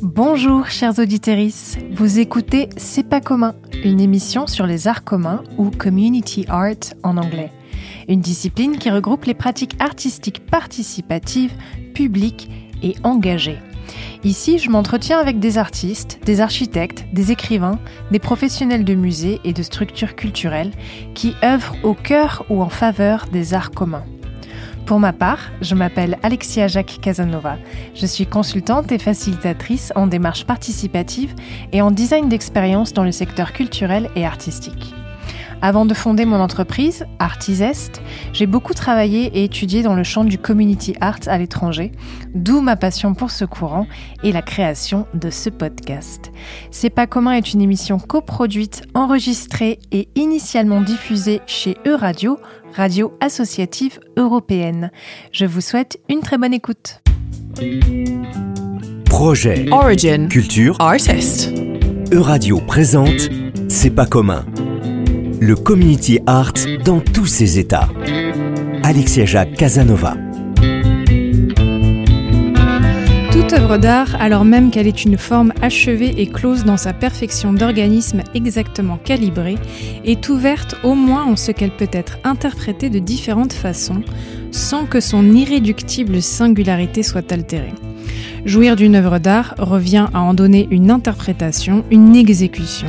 Bonjour chers auditeurs, vous écoutez C'est pas commun, une émission sur les arts communs ou community art en anglais. Une discipline qui regroupe les pratiques artistiques participatives, publiques et engagées. Ici, je m'entretiens avec des artistes, des architectes, des écrivains, des professionnels de musées et de structures culturelles qui œuvrent au cœur ou en faveur des arts communs. Pour ma part, je m'appelle Alexia Jacques Casanova. Je suis consultante et facilitatrice en démarche participative et en design d'expérience dans le secteur culturel et artistique. Avant de fonder mon entreprise, Artisest, j'ai beaucoup travaillé et étudié dans le champ du community art à l'étranger, d'où ma passion pour ce courant et la création de ce podcast. C'est pas commun est une émission coproduite, enregistrée et initialement diffusée chez E-Radio, radio associative européenne. Je vous souhaite une très bonne écoute. Projet Origin Culture Artist. E-Radio présente C'est pas commun. Le community art dans tous ses états. Alexia Jacques Casanova. Toute œuvre d'art, alors même qu'elle est une forme achevée et close dans sa perfection d'organisme exactement calibré, est ouverte au moins en ce qu'elle peut être interprétée de différentes façons, sans que son irréductible singularité soit altérée. Jouir d'une œuvre d'art revient à en donner une interprétation, une exécution,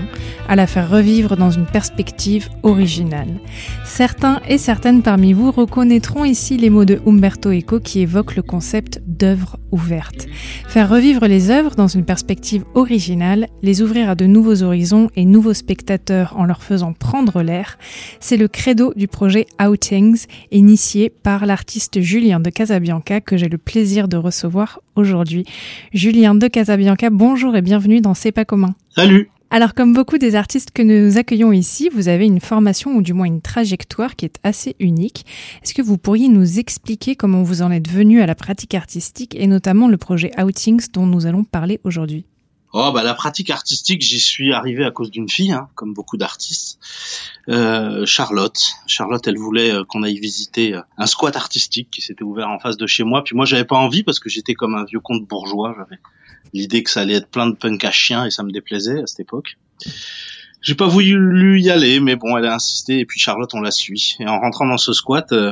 à la faire revivre dans une perspective originale. Certains et certaines parmi vous reconnaîtront ici les mots de Umberto Eco qui évoquent le concept d'œuvre ouverte. Faire revivre les œuvres dans une perspective originale, les ouvrir à de nouveaux horizons et nouveaux spectateurs en leur faisant prendre l'air, c'est le credo du projet Outings, initié par l'artiste Julien de Casabianca que j'ai le plaisir de recevoir aujourd'hui. Julien de Casabianca, bonjour et bienvenue dans C'est pas commun. Salut alors comme beaucoup des artistes que nous accueillons ici, vous avez une formation ou du moins une trajectoire qui est assez unique. Est-ce que vous pourriez nous expliquer comment vous en êtes venu à la pratique artistique et notamment le projet Outings dont nous allons parler aujourd'hui? Oh bah la pratique artistique, j'y suis arrivé à cause d'une fille, hein, comme beaucoup d'artistes. Euh, Charlotte. Charlotte, elle voulait euh, qu'on aille visiter euh, un squat artistique qui s'était ouvert en face de chez moi. Puis moi, j'avais pas envie parce que j'étais comme un vieux comte bourgeois. J'avais l'idée que ça allait être plein de punk à chiens et ça me déplaisait à cette époque. J'ai pas voulu y aller, mais bon, elle a insisté et puis Charlotte, on la suit. Et en rentrant dans ce squat, euh,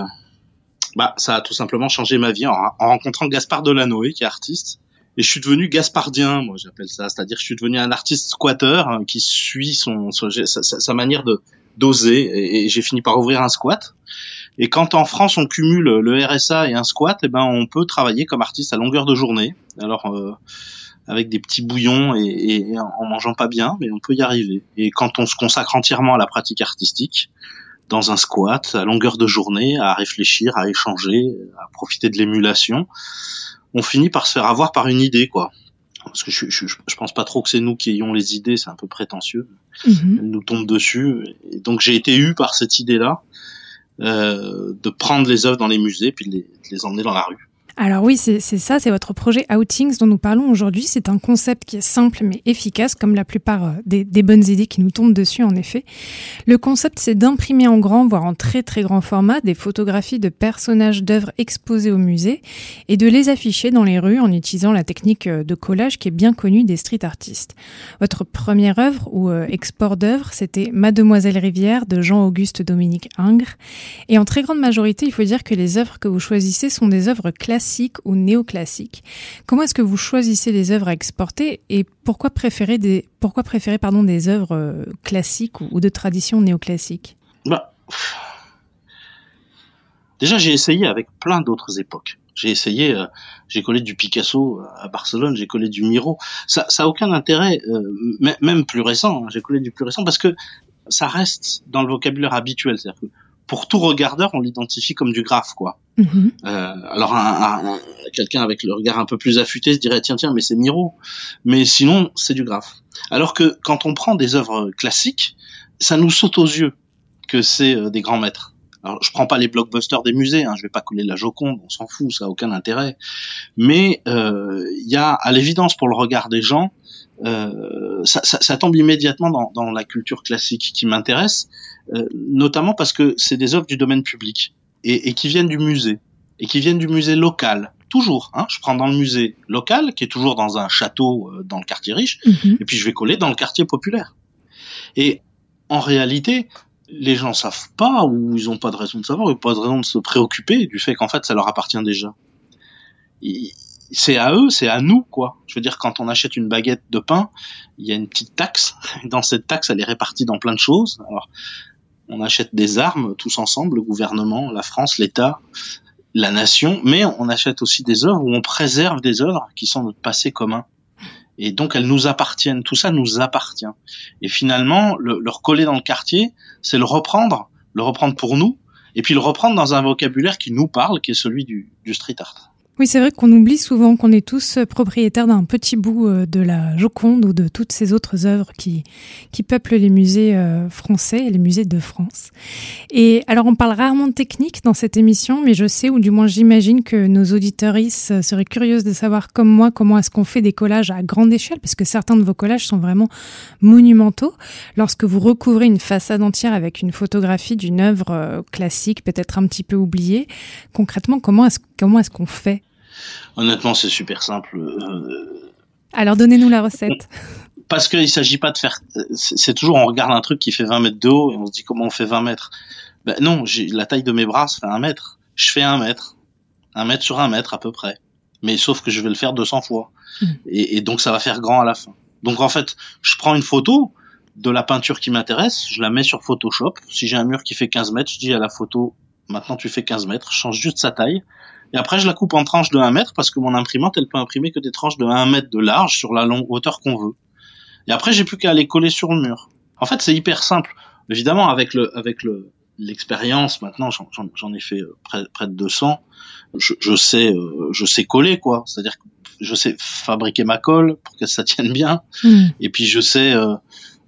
bah ça a tout simplement changé ma vie en, en rencontrant Gaspard Delanoë, qui est artiste et je suis devenu gaspardien, moi j'appelle ça, c'est-à-dire je suis devenu un artiste squatter hein, qui suit son, sa, manière de d'oser et, et j'ai fini par ouvrir un squat. Et quand en France on cumule le RSA et un squat, eh ben on peut travailler comme artiste à longueur de journée. Alors euh, avec des petits bouillons et, et, en mangeant pas bien, mais on peut y arriver. Et quand on se consacre entièrement à la pratique artistique, dans un squat, à longueur de journée, à réfléchir, à échanger, à profiter de l'émulation, on finit par se faire avoir par une idée, quoi. Parce que je, je, je pense pas trop que c'est nous qui ayons les idées, c'est un peu prétentieux. Mm nous tombe dessus. Et donc j'ai été eu par cette idée-là euh, de prendre les œuvres dans les musées puis de les, de les emmener dans la rue. Alors oui, c'est ça, c'est votre projet Outings dont nous parlons aujourd'hui. C'est un concept qui est simple mais efficace, comme la plupart euh, des, bonnes idées qui nous tombent dessus en effet. Le concept, c'est d'imprimer en grand, voire en très très grand format, des photographies de personnages d'œuvres exposées au musée et de les afficher dans les rues en utilisant la technique euh, de collage qui est bien connue des street artistes. Votre première œuvre ou euh, export d'œuvre, c'était Mademoiselle Rivière de Jean-Auguste Dominique Ingres. Et en très grande majorité, il faut dire que les œuvres que vous choisissez sont des œuvres classiques classique ou néoclassique. Comment est-ce que vous choisissez les œuvres à exporter et pourquoi préférer des, pourquoi préférer, pardon, des œuvres euh, classiques ou, de tradition néoclassique? Bah, Déjà, j'ai essayé avec plein d'autres époques. J'ai essayé, euh, j'ai collé du Picasso à Barcelone, j'ai collé du Miro. Ça, ça a aucun intérêt, euh, même plus récent. Hein, j'ai collé du plus récent parce que ça reste dans le vocabulaire habituel. C'est-à-dire que pour tout regardeur, on l'identifie comme du graphe, quoi. Mm-hmm. Euh, alors, un, un, quelqu'un avec le regard un peu plus affûté se dirait tiens, tiens, mais c'est Miro. Mais sinon, c'est du graphe. Alors que quand on prend des œuvres classiques, ça nous saute aux yeux que c'est euh, des grands maîtres. Alors, je prends pas les blockbusters des musées, hein, je vais pas coller la Joconde, on s'en fout, ça a aucun intérêt. Mais euh, il y a, à l'évidence, pour le regard des gens, euh, ça, ça, ça, tombe immédiatement dans, dans, la culture classique qui m'intéresse, euh, notamment parce que c'est des œuvres du domaine public et, et, qui viennent du musée. et qui viennent du musée local. Toujours, hein, je prends dans le musée local, qui est toujours dans un château euh, dans le quartier riche, Mhm. et puis je vais coller dans le quartier populaire. Et en réalité, les gens savent pas ou ils ont pas de raison de savoir, ils ont pas de raison de se préoccuper du fait qu'en fait ça leur appartient déjà. C'est à eux, c'est à nous quoi. Je veux dire quand on achète une baguette de pain, il y a une petite taxe. Dans cette taxe, elle est répartie dans plein de choses. Alors on achète des armes tous ensemble, le gouvernement, la France, l'État, la nation, mais on achète aussi des œuvres où on préserve des œuvres qui sont notre passé commun. Et donc elles nous appartiennent, tout ça nous appartient. Et finalement, le, le recoller dans le quartier, c'est le reprendre, le reprendre pour nous, et puis le reprendre dans un vocabulaire qui nous parle, qui est celui du, du street art. Oui, c'est vrai qu'on oublie souvent qu'on est tous euh, propriétaires d'un petit bout euh, de la Joconde ou de toutes ces autres œuvres qui, qui peuplent les musées euh, français et les musées de France. Et alors, on parle rarement de technique dans cette émission, mais je sais, ou du moins j'imagine que nos auditorices seraient curieuses de savoir, comme moi, comment est-ce qu'on fait des collages à grande échelle, parce que certains de vos collages sont vraiment monumentaux. Lorsque vous recouvrez une façade entière avec une photographie d'une œuvre classique, peut-être un petit peu oubliée, concrètement, comment est-ce comment est-ce qu'on fait Honnêtement, c'est super simple. Euh, Alors, donnez-nous la recette. parce qu'il s'agit pas de faire. C'est toujours on regarde un truc qui fait 20 mètres de haut et on se dit comment on fait 20 mètres. Ben non, la taille de mes bras, ça fait un mètre. Je fais un mètre, un mètre sur un mètre à peu près. Mais sauf que je vais le faire 200 fois Mm. et, et donc ça va faire grand à la fin. Donc en fait, je prends une photo de la peinture qui m'intéresse, je la mets sur Photoshop. Si j'ai un mur qui fait 15 mètres, je dis à la photo maintenant tu fais 15 mètres, change juste sa taille. Et après, je la coupe en tranches de 1 mètre parce que mon imprimante, elle peut imprimer que des tranches de 1 mètre de large sur la longue hauteur qu'on veut. Et après, j'ai plus qu'à les coller sur le mur. En fait, c'est hyper simple. Évidemment, avec le, avec le, l'expérience, maintenant, j'en, ai fait euh, près, près de 200. Je, je sais, euh, je sais coller, quoi. C'est-à-dire que je sais fabriquer ma colle pour que ça tienne bien. Hmm. Et puis, je sais, euh,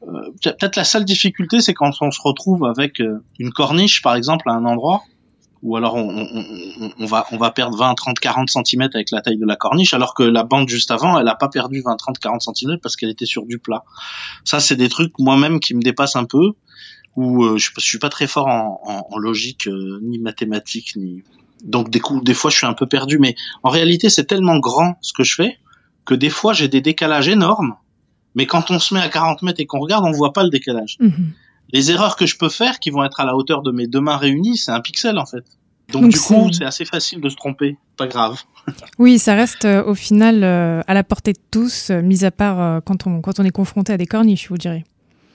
peut-être la seule difficulté, c'est quand on se retrouve avec euh, une corniche, par exemple, à un endroit, ou alors on, va on va perdre 20, 30, 40 centimètres avec la taille de la corniche, alors que la bande juste avant, elle a pas perdu 20, 30, 40 centimètres parce qu'elle était sur du plat. Ça, c'est des trucs moi-même qui me dépassent un peu, où euh, je, je suis pas très fort en, logique, euh, ni mathématiques, ni donc des fois, je suis un peu perdu. Mais en réalité, c'est tellement grand ce que je fais que des fois, j'ai des décalages énormes. Mais quand on se met à 40 mètres et qu'on regarde, on voit pas le décalage. Mhm. Les erreurs que je peux faire, qui vont être à la hauteur de mes deux mains réunies, c'est un pixel en fait. Donc, Donc du coup, c'est assez facile de se tromper. Pas grave. Oui, ça reste euh, au final euh, à la portée de tous, euh, mis à part quand, on, quand on est confronté à des corniches, vous direz.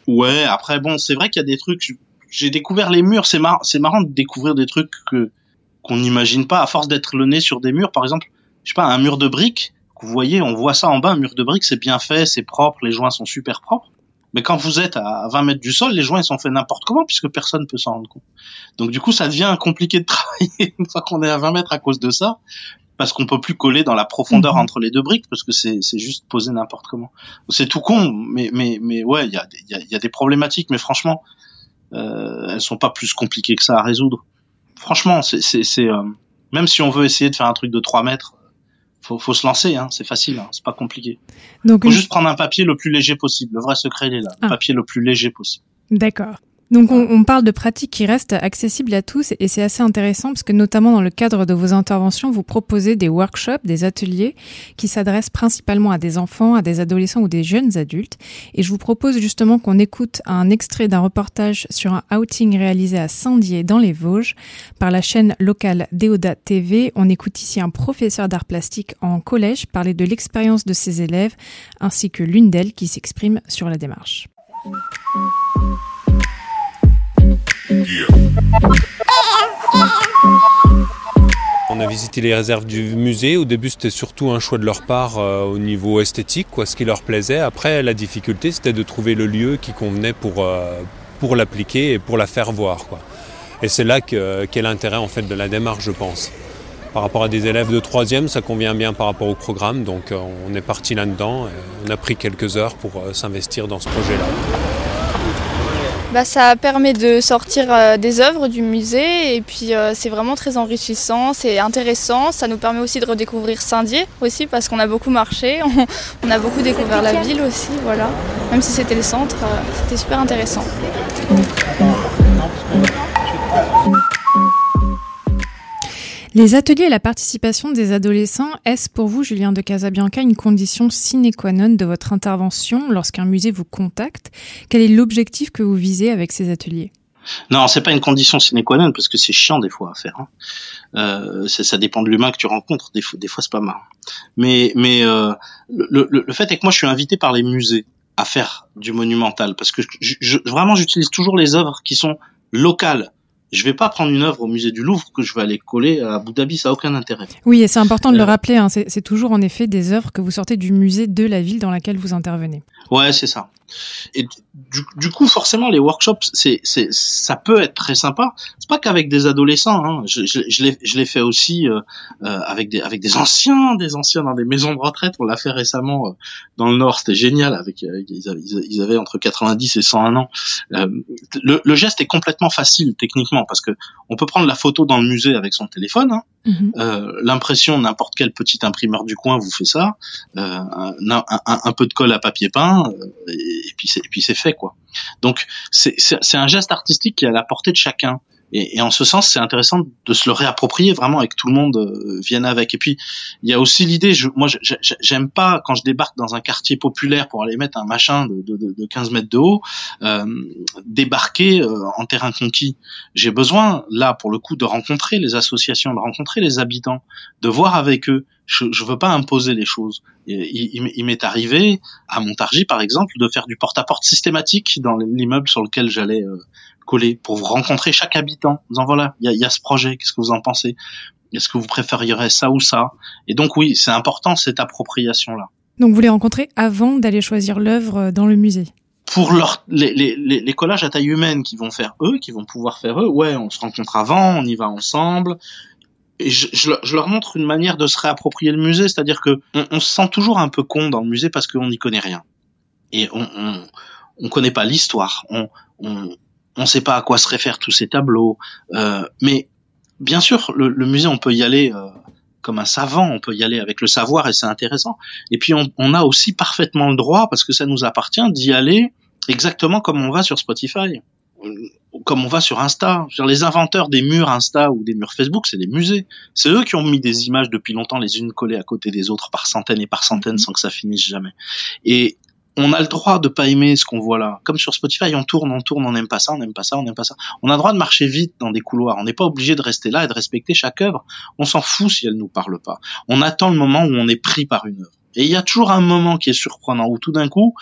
Ouais. Après, bon, c'est vrai qu'il y a des trucs. J'ai découvert les murs. C'est marrant. C'est marrant de découvrir des trucs que qu'on n'imagine pas à force d'être le nez sur des murs. Par exemple, je sais pas, un mur de briques. Vous voyez, on voit ça en bas. Un mur de briques, c'est bien fait, c'est propre, les joints sont super propres. Mais quand vous êtes à 20 mètres du sol, les joints ils sont faits n'importe comment puisque personne peut s'en rendre compte. Donc du coup, ça devient compliqué de travailler une fois qu'on est à 20 mètres à cause de ça, parce qu'on peut plus coller dans la profondeur Mhm. entre les deux briques parce que c'est juste posé n'importe comment. C'est tout con, mais mais mais ouais, il y a y a, y a des problématiques, mais franchement, euh, elles sont pas plus compliquées que ça à résoudre. Franchement, c'est c'est c'est euh, même si on veut essayer de faire un truc de 3 mètres, faut faut se lancer, hein, c'est facile, hein, c'est pas compliqué. Donc, Faut juste prendre un papier le plus léger possible. Le vrai secret il est là, le Ah. papier le plus léger possible. D'accord. Donc on, parle de pratiques qui restent accessibles à tous et c'est assez intéressant parce que notamment dans le cadre de vos interventions, vous proposez des workshops, des ateliers qui s'adressent principalement à des enfants, à des adolescents ou des jeunes adultes. Et je vous propose justement qu'on écoute un extrait d'un reportage sur un outing réalisé à Saint-Dié dans les Vosges par la chaîne locale Déodat TV. On écoute ici un professeur d'art plastique en collège parler de l'expérience de ses élèves ainsi que l'une d'elles qui s'exprime sur la démarche. On a visité les réserves du musée. Au début, c'était surtout un choix de leur part euh, au niveau esthétique, quoi, ce qui leur plaisait. Après, la difficulté, c'était de trouver le lieu qui convenait pour, euh, pour l'appliquer et pour la faire voir. Quoi. Et c'est là que- qu'est l'intérêt en fait de la démarche, je pense. Par rapport à des élèves de troisième, ça convient bien par rapport au programme. Donc, euh, on est parti là-dedans. on a pris quelques heures pour s'investir dans ce projet-là. Bah, ça permet de sortir euh, des œuvres du musée et puis euh, c'est vraiment très enrichissant, c'est intéressant. Ça nous permet aussi de redécouvrir Saint-Dié aussi parce qu'on a beaucoup marché, on, a beaucoup découvert la ville aussi, voilà. Même si c'était le centre, euh, c'était super intéressant. Les ateliers et la participation des adolescents, est-ce pour vous, Julien de Casabianca, une condition sine qua non de votre intervention lorsqu'un musée vous contacte? Quel est l'objectif que vous visez avec ces ateliers? Non, c'est pas une condition sine qua non parce que c'est chiant des fois à faire. Hein. Euh, ça dépend de l'humain que tu rencontres. Des fois, des fois c'est pas marrant. Mais, mais euh, le, le, le, fait est que moi, je suis invité par les musées à faire du monumental parce que je, je, vraiment, j'utilise toujours les œuvres qui sont locales je vais pas prendre une œuvre au musée du Louvre que je vais aller coller à Abu Dhabi, ça n'a aucun intérêt. Oui, et c'est important de le euh, rappeler, hein, c'est toujours en effet des œuvres que vous sortez du musée de la ville dans laquelle vous intervenez. Ouais, c'est ça. Et du, du, coup, forcément, les workshops, c'est, c'est, ça peut être très sympa. C'est pas qu'avec des adolescents. Hein. Je, je, je l'ai fait aussi euh, euh, avec des avec des anciens, des anciens dans des maisons de retraite. On l'a fait récemment euh, dans le Nord. C'était génial. Avec euh, ils, avaient, ils, avaient, entre 90 et 101 ans. Le, le, geste est complètement facile techniquement parce que on peut prendre la photo dans le musée avec son téléphone. Hein. Mm-hmm. L'impression, n'importe quel petit imprimeur du coin vous fait ça. Un, un, peu de colle à papier peint. Et, et puis c'est et puis c'est fait quoi. Donc c'est un geste artistique qui est à la portée de chacun. Et, et, en ce sens, c'est intéressant de se le réapproprier vraiment et que tout le monde euh, vienne avec. Et puis, il y a aussi l'idée, je, moi, j'aime pas quand je débarque dans un quartier populaire pour aller mettre un machin de, de, de 15 mètres de haut, euh, débarquer euh, en terrain conquis. J'ai besoin, là, pour le coup, de rencontrer les associations, de rencontrer les habitants, de voir avec eux. Je, je veux pas imposer les choses. il, il m'est arrivé à Montargis, par exemple, de faire du porte-à-porte systématique dans l'immeuble sur lequel j'allais euh, coller pour vous rencontrer chaque habitant, en disant voilà, il y a, y a, ce projet, qu'est-ce que vous en pensez? Est-ce que vous préféreriez ça ou ça? Et donc oui, c'est important cette appropriation-là. Donc vous les rencontrez avant d'aller choisir l'œuvre euh, dans le musée? Pour leur, les, les, les, collages à taille humaine qui vont faire eux, qui vont pouvoir faire eux, ouais, on se rencontre avant, on y va ensemble. Et je, je, leur montre une manière de se réapproprier le musée, c'est-à-dire que on, on, se sent toujours un peu con dans le musée parce qu'on n'y connaît rien. Et on, on, on connaît pas l'histoire. On, on, on ne sait pas à quoi se réfèrent tous ces tableaux. Euh, mais bien sûr, le, le, musée, on peut y aller euh, comme un savant, on peut y aller avec le savoir et c'est intéressant. Et puis on, on, a aussi parfaitement le droit, parce que ça nous appartient, d'y aller exactement comme on va sur Spotify, comme on va sur Insta. Genre, les inventeurs des murs Insta ou des murs Facebook, c'est des musées. C'est eux qui ont mis des images depuis longtemps les unes collées à côté des autres par centaines et par centaines sans que ça finisse jamais. Et on a le droit de pas aimer ce qu'on voit là. Comme sur Spotify, on tourne, on tourne, on n'aime pas ça, on n'aime pas ça, on n'aime pas ça. On a le droit de marcher vite dans des couloirs. On n'est pas obligé de rester là et de respecter chaque œuvre. On s'en fout si elle nous parle pas. On attend le moment où on est pris par une œuvre. Et il y a toujours un moment qui est surprenant où tout d'un coup,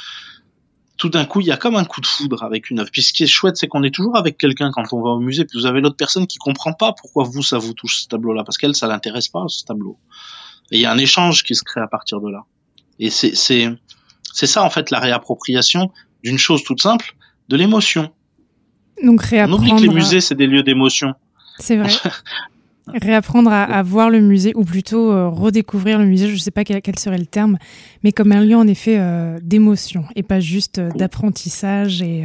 tout d'un coup, il y a comme un coup de foudre avec une œuvre. Puis ce qui est chouette, c'est qu'on est toujours avec quelqu'un quand on va au musée. Puis vous avez l'autre personne qui comprend pas pourquoi vous ça vous touche ce tableau-là, parce qu'elle ça l'intéresse pas ce tableau. Et il y a un échange qui se crée à partir de là. Et c'est c'est ça en fait la réappropriation d'une chose toute simple, de l'émotion. Donc réapprendre. On oublie que les musées c'est des lieux d'émotion. C'est vrai. réapprendre à, à, voir le musée, ou plutôt euh, redécouvrir le musée, je ne sais pas quel, quel, serait le terme, mais comme un lieu en effet euh, d'émotion et pas juste euh, d'apprentissage et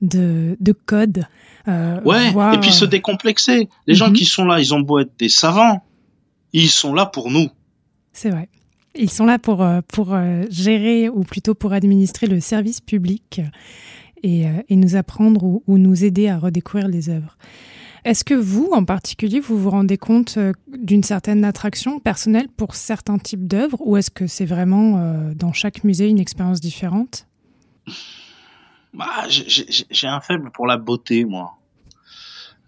de, de, code. Ouais, voir, et puis se décomplexer. Les gens mm -hmm. qui sont là, ils ont beau être des savants, ils sont là pour nous. C'est vrai. Ils sont là pour, euh, pour euh, gérer ou plutôt pour administrer le service public et, euh, et nous apprendre ou, ou, nous aider à redécouvrir les œuvres. Est-ce que vous, en particulier, vous vous rendez compte d'une certaine attraction personnelle pour certains types d'œuvres ou est-ce que c'est vraiment euh, dans chaque musée une expérience différente? Bah, J'ai un faible pour la beauté, moi.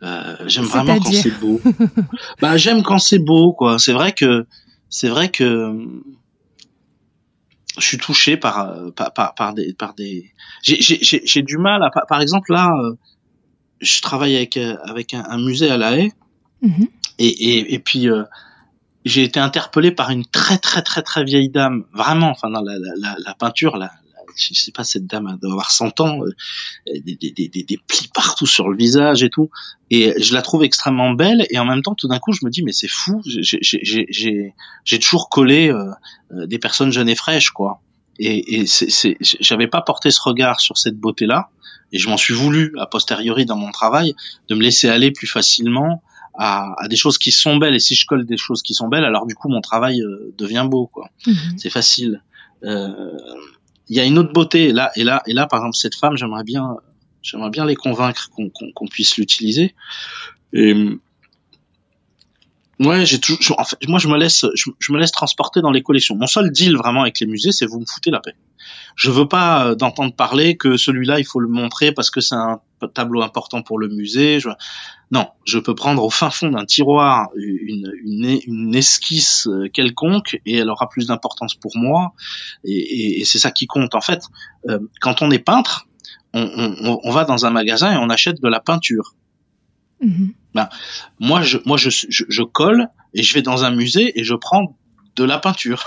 Euh, j'aime vraiment quand c'est beau. bah, j'aime quand c'est beau, quoi. C'est vrai que c'est vrai que je suis touché par par, par, par des par des j'ai du mal à par exemple là je travaille avec avec un, un musée à La Haye -hmm. et, et, et puis euh, j'ai été interpellé par une très très très très vieille dame vraiment enfin dans la, la, la peinture la, je sais pas, cette dame doit avoir 100 ans, euh, des, des, des, des, plis partout sur le visage et tout. Et je la trouve extrêmement belle. Et en même temps, tout d'un coup, je me dis, mais c'est fou, j'ai toujours collé euh, euh, des personnes jeunes et fraîches, quoi. Et, et j'avais pas porté ce regard sur cette beauté-là. Et je m'en suis voulu, a posteriori, dans mon travail, de me laisser aller plus facilement à, à, des choses qui sont belles. Et si je colle des choses qui sont belles, alors du coup, mon travail euh, devient beau, quoi. -hmm. C'est facile. Euh, il y a une autre beauté. Là et là et là par exemple cette femme j'aimerais bien j'aimerais bien les convaincre qu'on qu qu puisse l'utiliser Ouais, j'ai toujours. En fait, moi, je me laisse, je, me laisse transporter dans les collections. Mon seul deal vraiment avec les musées, c'est vous me foutez la paix. Je veux pas euh, d'entendre parler que celui-là, il faut le montrer parce que c'est un tableau important pour le musée. Non, je peux prendre au fin fond d'un tiroir une, une, une, esquisse euh, quelconque et elle aura plus d'importance pour moi. Et, et, c'est ça qui compte. En fait, euh, quand on est peintre, on, on, on va dans un magasin et on achète de la peinture. Mm-hmm. Ben, moi, je, moi, je, je, colle et je vais dans un musée et je prends de la peinture.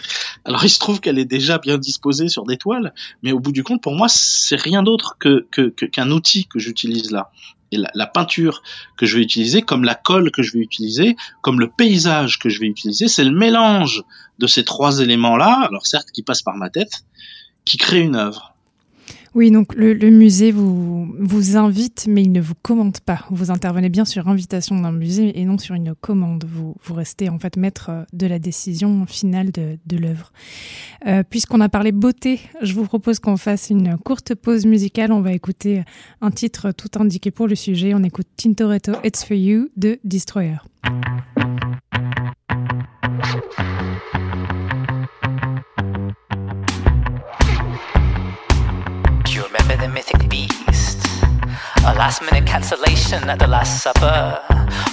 Alors, il se trouve qu'elle est déjà bien disposée sur des toiles, mais au bout du compte, pour moi, c'est rien d'autre que qu'un outil que j'utilise là. Et la, la, peinture que je vais utiliser, comme la colle que je vais utiliser, comme le paysage que je vais utiliser, c'est le mélange de ces trois éléments-là, alors certes qui passent par ma tête, qui crée une œuvre. Oui, donc le, musée vous, vous invite, mais il ne vous commande pas. Vous intervenez bien sur invitation d'un musée et non sur une commande. Vous, vous restez en fait maître de la décision finale de, l'œuvre. Euh, Puisqu'on a parlé beauté, je vous propose qu'on fasse une courte pause musicale. On va écouter un titre tout indiqué pour le sujet. On écoute Tintoretto It's For You de Destroyer. A last minute cancellation at the Last Supper.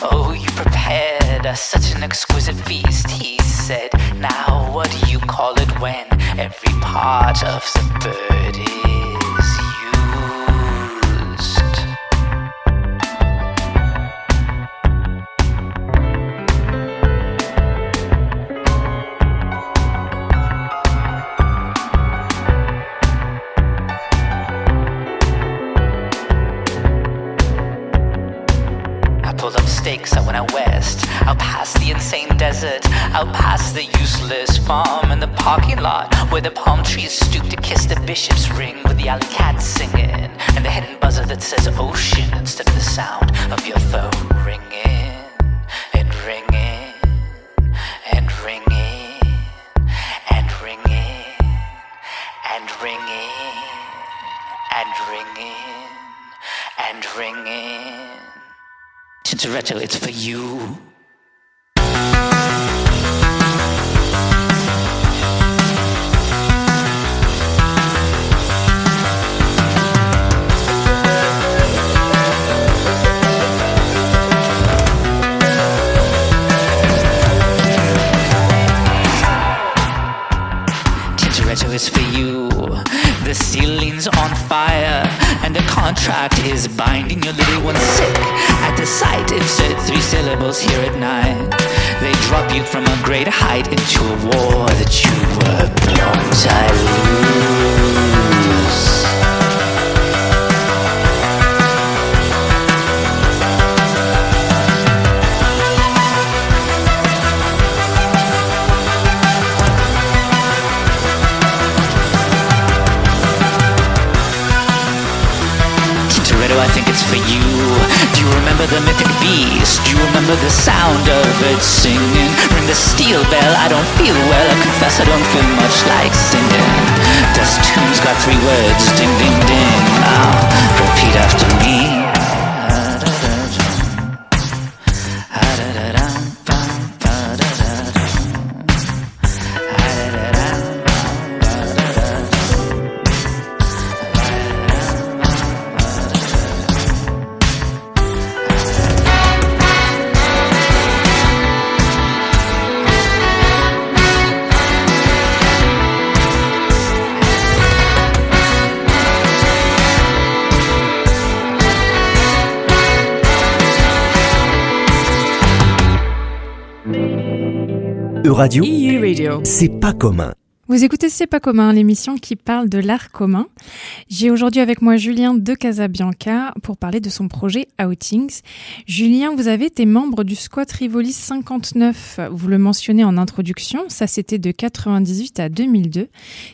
Oh, you prepared such an exquisite feast, he said. Now, what do you call it when every part of the bird is parking lot where the palm trees stoop to kiss the bishop's ring with the alley cat singing and the hidden buzzer that says ocean instead of the sound of your phone ringing and ringing and ringing and ringing and ringing and ringing and ringing. Tintoretto, it's for you. Contract is binding your little one sick. At the sight, insert three syllables here at night. They drop you from a great height into a war that you were born to lose. Do you remember the sound of it singing? Ring the steel bell, I don't feel well. I confess I don't feel much like singing. This tune's got three words, ding ding ding. Now repeat after me. Radio c'est pas commun. Vous écoutez C'est pas commun, l'émission qui parle de l'art commun. J'ai aujourd'hui avec moi Julien de Casabianca pour parler de son projet Outings. Julien, vous avez été membre du squat Rivoli 59. Vous le mentionnez en introduction. Ça, c'était de 98 à 2002.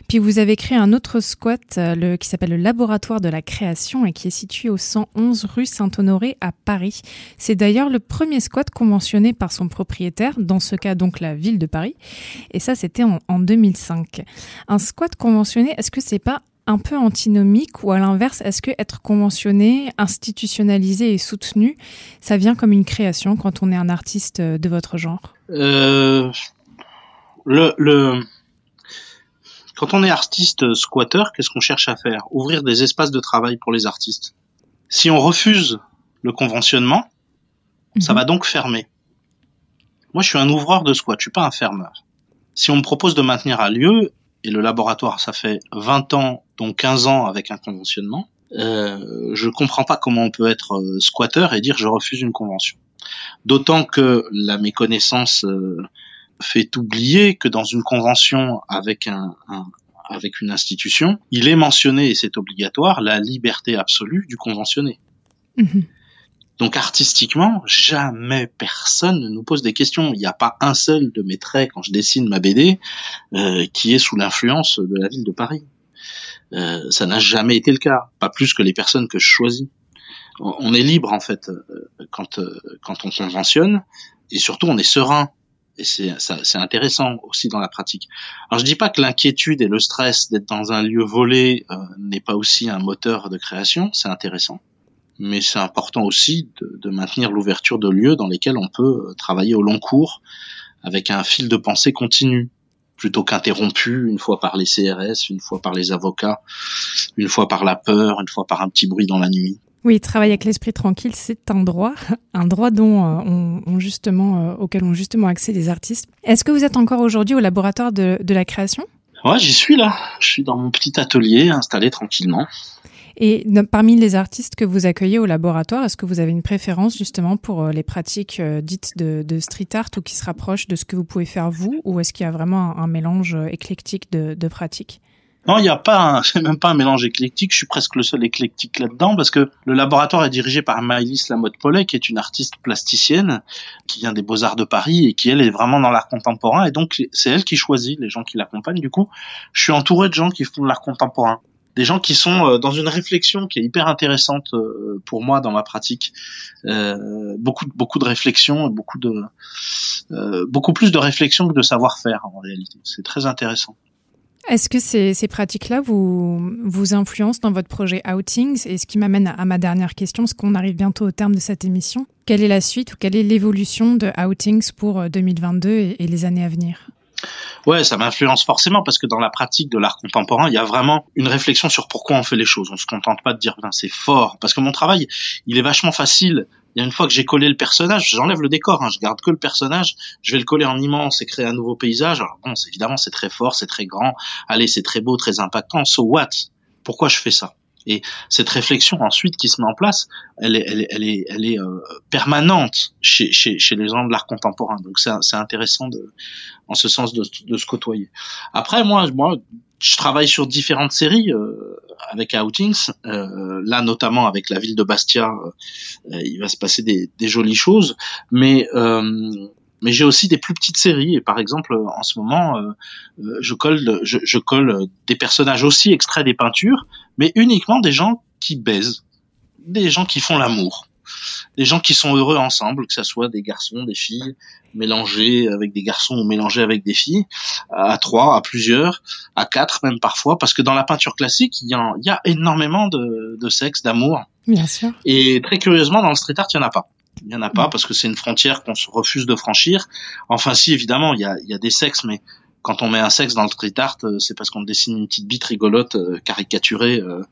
Puis vous avez créé un autre squat euh, qui s'appelle le Laboratoire de la création et qui est situé au 111 rue Saint-Honoré à Paris. C'est d'ailleurs le premier squat conventionné par son propriétaire, dans ce cas donc la ville de Paris. Et ça, c'était en, en 2005. Un squat conventionné, est-ce que c'est pas un peu antinomique ou à l'inverse, est-ce que être conventionné, institutionnalisé et soutenu, ça vient comme une création quand on est un artiste de votre genre? Euh, le, le, Quand on est artiste squatter, qu'est-ce qu'on cherche à faire? Ouvrir des espaces de travail pour les artistes. Si on refuse le conventionnement, ça mhm. va donc fermer. Moi, je suis un ouvreur de squat, je suis pas un fermeur. Si on me propose de maintenir un lieu, et le laboratoire, ça fait 20 ans, donc 15 ans avec un conventionnement, euh, je comprends pas comment on peut être euh, squatter et dire je refuse une convention. D'autant que la méconnaissance euh, fait oublier que dans une convention avec un, avec une institution, il est mentionné et c'est obligatoire la liberté absolue du conventionné. Mhm. Donc artistiquement, jamais personne ne nous pose des questions. Il n'y a pas un seul de mes traits quand je dessine ma BD euh, qui est sous l'influence de la ville de Paris. Euh, ça n'a jamais été le cas, pas plus que les personnes que je choisis. On est libre en fait euh, quand quand on conventionne et surtout on est serein et c'est intéressant aussi dans la pratique. Alors je dis pas que l'inquiétude et le stress d'être dans un lieu volé n'est pas aussi un moteur de création, c'est intéressant mais c'est important aussi de, maintenir l'ouverture de lieux dans lesquels on peut euh, travailler au long cours avec un fil de pensée continu plutôt qu'interrompu une fois par les CRS, une fois par les avocats, une fois par la peur, une fois par un petit bruit dans la nuit. Oui, travailler avec l'esprit tranquille, c'est un droit, un droit dont euh, on, justement, euh, auquel ont justement accès les artistes. Est-ce que vous êtes encore aujourd'hui au laboratoire de, de la création? Ouais, j'y suis là. Je suis dans mon petit atelier installé tranquillement. Et parmi les artistes que vous accueillez au laboratoire, est-ce que vous avez une préférence justement pour euh, les pratiques euh, dites de, street art ou qui se rapprochent de ce que vous pouvez faire vous, ou est-ce qu'il y a vraiment un, mélange euh, éclectique de, pratiques? Non, il n'y a pas, c'est même pas un mélange éclectique. Je suis presque le seul éclectique là-dedans parce que le laboratoire est dirigé par Maëlys Lamotte Pollet, qui est une artiste plasticienne qui vient des Beaux Arts de Paris et qui elle est vraiment dans l'art contemporain. Et donc c'est elle qui choisit les gens qui l'accompagnent. Du coup, je suis entouré de gens qui font de l'art contemporain des gens qui sont euh, dans une réflexion qui est hyper intéressante euh, pour moi dans ma pratique. Euh, beaucoup beaucoup de réflexion, beaucoup de beaucoup plus de réflexion que de savoir-faire en réalité. C'est très intéressant. Est-ce que ces, pratiques-là vous, vous influencent dans votre projet Outings? Et ce qui m'amène à, ma dernière question, parce qu'on arrive bientôt au terme de cette émission. Quelle est la suite ou quelle est l'évolution de Outings pour 2022 et les années à venir? Ouais, ça m'influence forcément parce que dans la pratique de l'art contemporain, il y a vraiment une réflexion sur pourquoi on fait les choses. On se contente pas de dire c'est fort parce que mon travail, il est vachement facile. Il y a une fois que j'ai collé le personnage, j'enlève le décor, hein, je garde que le personnage, je vais le coller en immense et créer un nouveau paysage. Alors bon, évidemment c'est très fort, c'est très grand, allez c'est très beau, très impactant. So what? Pourquoi je fais ça? Et cette réflexion ensuite qui se met en place, elle est, elle est, elle est, elle est euh, permanente chez, chez, chez les gens de l'art contemporain. Donc c'est intéressant de, en ce sens de, de se côtoyer. Après moi, moi, je travaille sur différentes séries euh, avec Outings. Euh, là, notamment avec la ville de Bastia, euh, il va se passer des, des jolies choses. Mais mais j'ai aussi des plus petites séries. Et par exemple en ce moment euh, euh, je colle je, je, colle des personnages aussi extraits des peintures mais uniquement des gens qui baisent. Des gens qui font l'amour. Des gens qui sont heureux ensemble que ce soit des garçons des filles mélangés avec des garçons ou mélangés avec des filles à trois à plusieurs à quatre même parfois parce que dans la peinture classique il y il y a énormément de, de sexe d'amour. Bien sûr. Et très curieusement dans le street art il y en a pas il n'y en a pas parce que c'est une frontière qu'on se refuse de franchir. Enfin, si, évidemment, il y a, y a des sexes, mais quand on met un sexe dans le street art, euh, c'est parce qu'on dessine une petite bite rigolote, euh, caricaturée. Euh,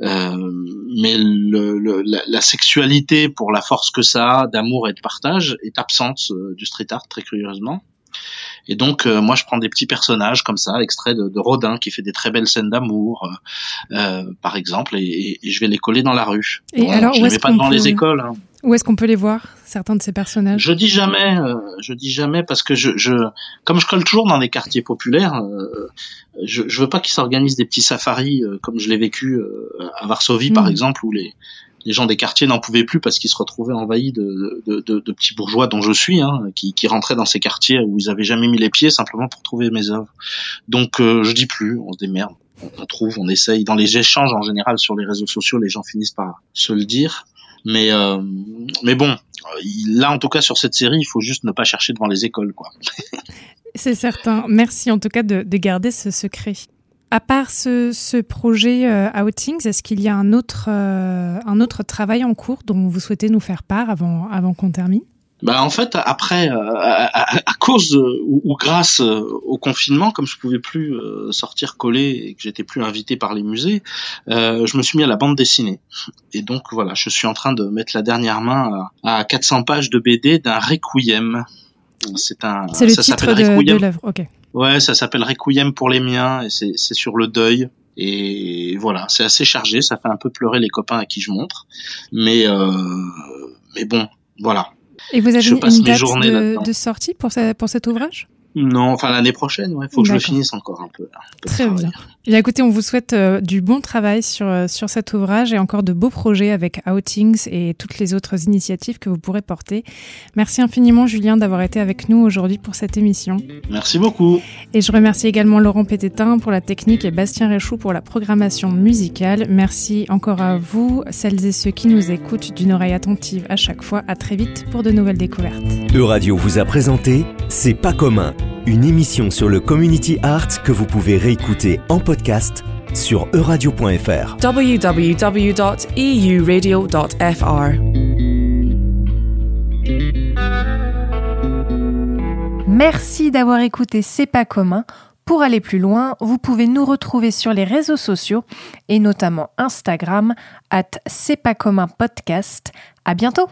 euh, mais le, le, la, la, sexualité, pour la force que ça a d'amour et de partage, est absente du street art, très curieusement. Et donc, euh, moi, je prends des petits personnages comme ça, extraits de, de Rodin, qui fait des très belles scènes d'amour, euh, par exemple, et, et, je vais les coller dans la rue. Et alors, je ne les mets pas devant les écoles. Hein. Où est-ce qu'on peut les voir, certains de ces personnages? Je dis jamais, euh, je dis jamais parce que je, je, comme je colle toujours dans des quartiers populaires, euh, je, je veux pas qu'ils s'organisent des petits safaris comme je l'ai vécu à Varsovie, par hmm. exemple, où les les gens des quartiers n'en pouvaient plus parce qu'ils se retrouvaient envahis de, de, de, de, petits bourgeois dont je suis, hein, qui, qui rentraient dans ces quartiers où ils avaient jamais mis les pieds simplement pour trouver mes œuvres. Donc euh, je dis plus, on se démerde, on, trouve, on essaye. Dans les échanges en général sur les réseaux sociaux, les gens finissent par se le dire. Mais euh, mais bon, là en tout cas sur cette série, il faut juste ne pas chercher devant les écoles, quoi. C'est certain. Merci en tout cas de, de garder ce secret. À part ce, projet Outings, est-ce qu'il y a un autre, un autre travail en cours dont vous souhaitez nous faire part avant, avant qu'on termine? Bah en fait après euh, à, cause ou, grâce euh, au confinement comme je pouvais plus euh, sortir coller et que j'étais plus invité par les musées je me suis mis à la bande dessinée. Et donc voilà je suis en train de mettre la dernière main à, 400 pages de BD d'un requiem. C'est un c'est le titre de, l'œuvre ok. Ouais ça s'appelle requiem pour les miens et c'est c'est sur le deuil. Et voilà c'est assez chargé ça fait un peu pleurer les copains à qui je montre. Mais mais bon voilà et vous avez une date de, de, sortie pour, pour cet ouvrage? Non, enfin l'année prochaine, il faut que je le finisse encore un peu. Très bien. bien. Écoutez, on vous souhaite euh, du bon travail sur, euh, sur cet ouvrage et encore de beaux projets avec Outings et toutes les autres initiatives que vous pourrez porter. Merci infiniment, Julien, d'avoir été avec nous aujourd'hui pour cette émission. Merci beaucoup. Et je remercie également Laurent Pététin pour la technique et Bastien Réchou pour la programmation musicale. Merci encore à vous, celles et ceux qui nous écoutent d'une oreille attentive à chaque fois. À très vite pour de nouvelles découvertes. Euradio vous a présenté C'est pas commun une émission sur le community art que vous pouvez réécouter en podcast sur euradio.fr. www.euradio.fr. Merci d'avoir écouté C'est pas commun. Pour aller plus loin, vous pouvez nous retrouver sur les réseaux sociaux et notamment Instagram at C'est pas commun podcast. À bientôt!